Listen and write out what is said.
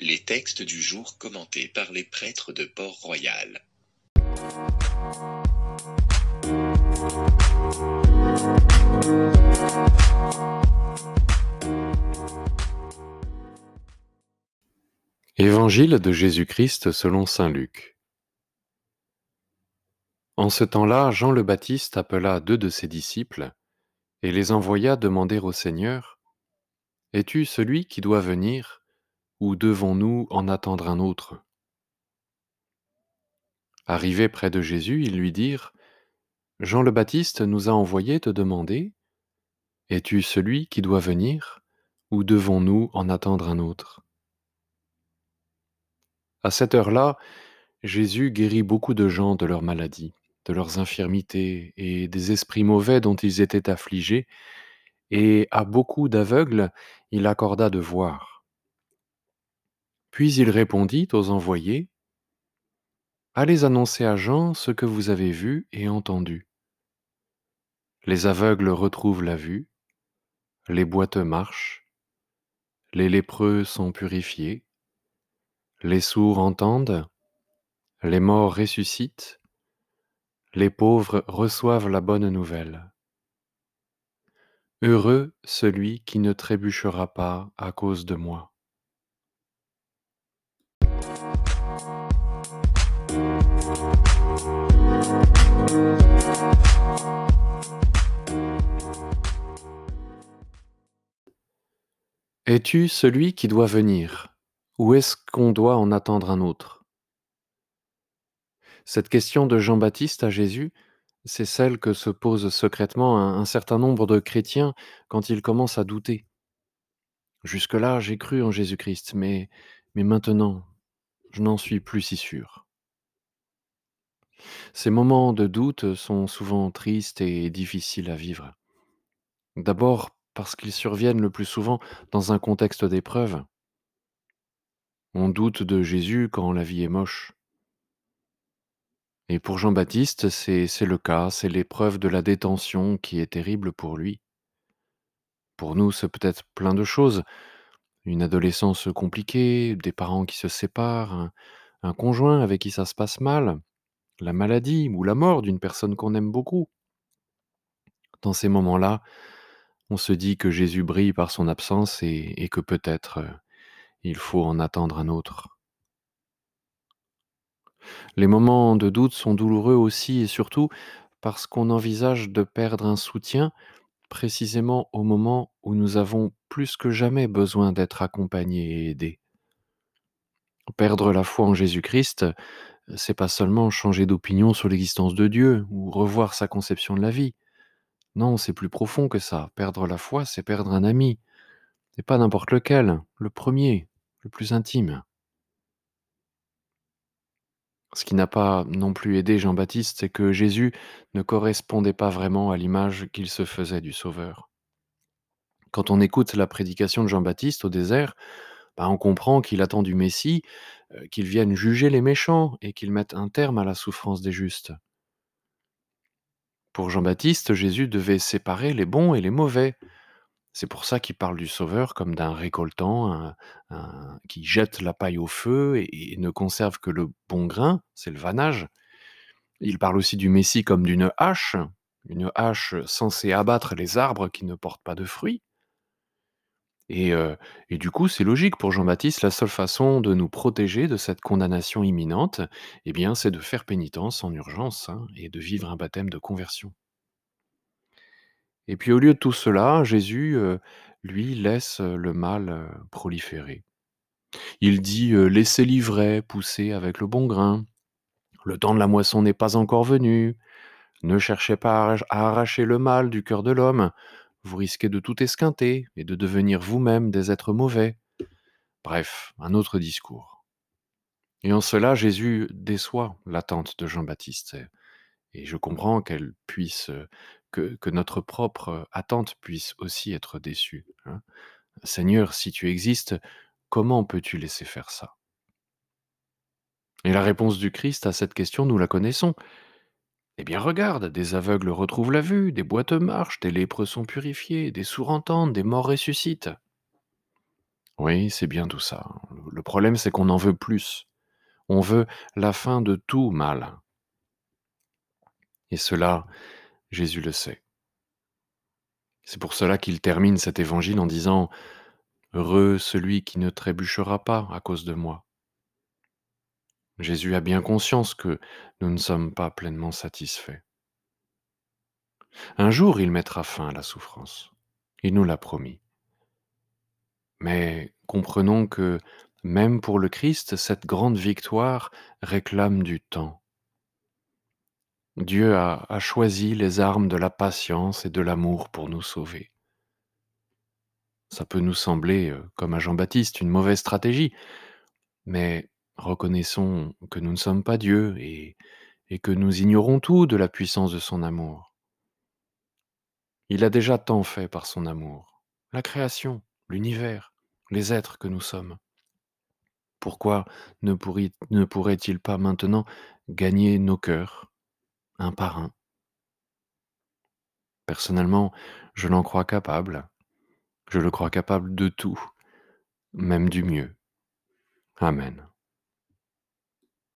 Les textes du jour commentés par les prêtres de Port-Royal. Évangile de Jésus-Christ selon Saint Luc. En ce temps-là, Jean le Baptiste appela deux de ses disciples et les envoya demander au Seigneur, Es-tu celui qui doit venir, ou devons-nous en attendre un autre? Arrivés près de Jésus, ils lui dirent, Jean le Baptiste nous a envoyé te demander, Es-tu celui qui doit venir, ou devons-nous en attendre un autre À cette heure-là, Jésus guérit beaucoup de gens de leurs maladies, de leurs infirmités et des esprits mauvais dont ils étaient affligés, et à beaucoup d'aveugles il accorda de voir. Puis il répondit aux envoyés, Allez annoncer à Jean ce que vous avez vu et entendu. Les aveugles retrouvent la vue, les boiteux marchent, les lépreux sont purifiés, les sourds entendent, les morts ressuscitent, les pauvres reçoivent la bonne nouvelle. Heureux celui qui ne trébuchera pas à cause de moi. Es-tu celui qui doit venir? Ou est-ce qu'on doit en attendre un autre? Cette question de Jean-Baptiste à Jésus, c'est celle que se pose secrètement un, certain nombre de chrétiens quand ils commencent à douter. Jusque-là, j'ai cru en Jésus-Christ, mais maintenant, je n'en suis plus si sûr. Ces moments de doute sont souvent tristes et difficiles à vivre. D'abord parce qu'ils surviennent le plus souvent dans un contexte d'épreuve. On doute de Jésus quand la vie est moche. Et pour Jean-Baptiste, c'est le cas, c'est l'épreuve de la détention qui est terrible pour lui. Pour nous, c'est peut-être plein de choses. Une adolescence compliquée, des parents qui se séparent, un, un conjoint avec qui ça se passe mal, la maladie ou la mort d'une personne qu'on aime beaucoup. Dans ces moments-là, on se dit que Jésus brille par son absence et, que peut-être euh, il faut en attendre un autre. Les moments de doute sont douloureux aussi et surtout parce qu'on envisage de perdre un soutien précisément au moment où nous avons plus que jamais besoin d'être accompagnés et aidés. Perdre la foi en Jésus-Christ, c'est pas seulement changer d'opinion sur l'existence de Dieu ou revoir sa conception de la vie. Non, c'est plus profond que ça. Perdre la foi, c'est perdre un ami. Et pas n'importe lequel, le premier, le plus intime. Ce qui n'a pas non plus aidé Jean-Baptiste, c'est que Jésus ne correspondait pas vraiment à l'image qu'il se faisait du Sauveur. Quand on écoute la prédication de Jean-Baptiste au désert, bah, on comprend qu'il attend du Messie, euh, qu'il vienne juger les méchants et qu'il mette un terme à la souffrance des justes. Pour Jean-Baptiste, Jésus devait séparer les bons et les mauvais. C'est pour ça qu'il parle du Sauveur comme d'un récoltant qui jette la paille au feu et ne conserve que le bon grain, c'est le vanage. Il parle aussi du Messie comme d'une hache, une hache censée abattre les arbres qui ne portent pas de fruits. Et, du coup, c'est logique pour Jean-Baptiste, la seule façon de nous protéger de cette condamnation imminente, eh bien, c'est de faire pénitence en urgence hein, et de vivre un baptême de conversion. Et puis au lieu de tout cela, Jésus, lui, laisse le mal proliférer. Il dit Laissez l'ivraie pousser avec le bon grain. Le temps de la moisson n'est pas encore venu. Ne cherchez pas à arracher le mal du cœur de l'homme. Vous risquez de tout esquinter et de devenir vous-même des êtres mauvais. Bref, un autre discours. Et en cela, Jésus déçoit l'attente de Jean-Baptiste. Et je comprends qu'elle puisse, que, que notre propre attente puisse aussi être déçue. hein. Seigneur, si tu existes, comment peux-tu laisser faire ça? Et la réponse du Christ à cette question, nous la connaissons. Eh bien regarde, des aveugles retrouvent la vue, des boiteux marchent, des lépreux sont purifiés, des sourds entendent, des morts ressuscitent. Oui, c'est bien tout ça. Le problème, c'est qu'on en veut plus. On veut la fin de tout mal. Et cela, Jésus le sait. C'est pour cela qu'il termine cet évangile en disant: «Heureux celui qui ne trébuchera pas à cause de moi». Jésus a bien conscience que nous ne sommes pas pleinement satisfaits. Un jour, il mettra fin à la souffrance. Il nous l'a promis. Mais comprenons que, même pour le Christ, cette grande victoire réclame du temps. Dieu a, choisi les armes de la patience et de l'amour pour nous sauver. Ça peut nous sembler, euh, comme à Jean-Baptiste, une mauvaise stratégie, mais reconnaissons que nous ne sommes pas Dieu et, que nous ignorons tout de la puissance de son amour. Il a déjà tant fait par son amour. La création, l'univers, les êtres que nous sommes. Pourquoi ne pourrait-il pas maintenant gagner nos cœurs, un par un? Personnellement, je l'en crois capable. Je le crois capable de tout, même du mieux. Amen.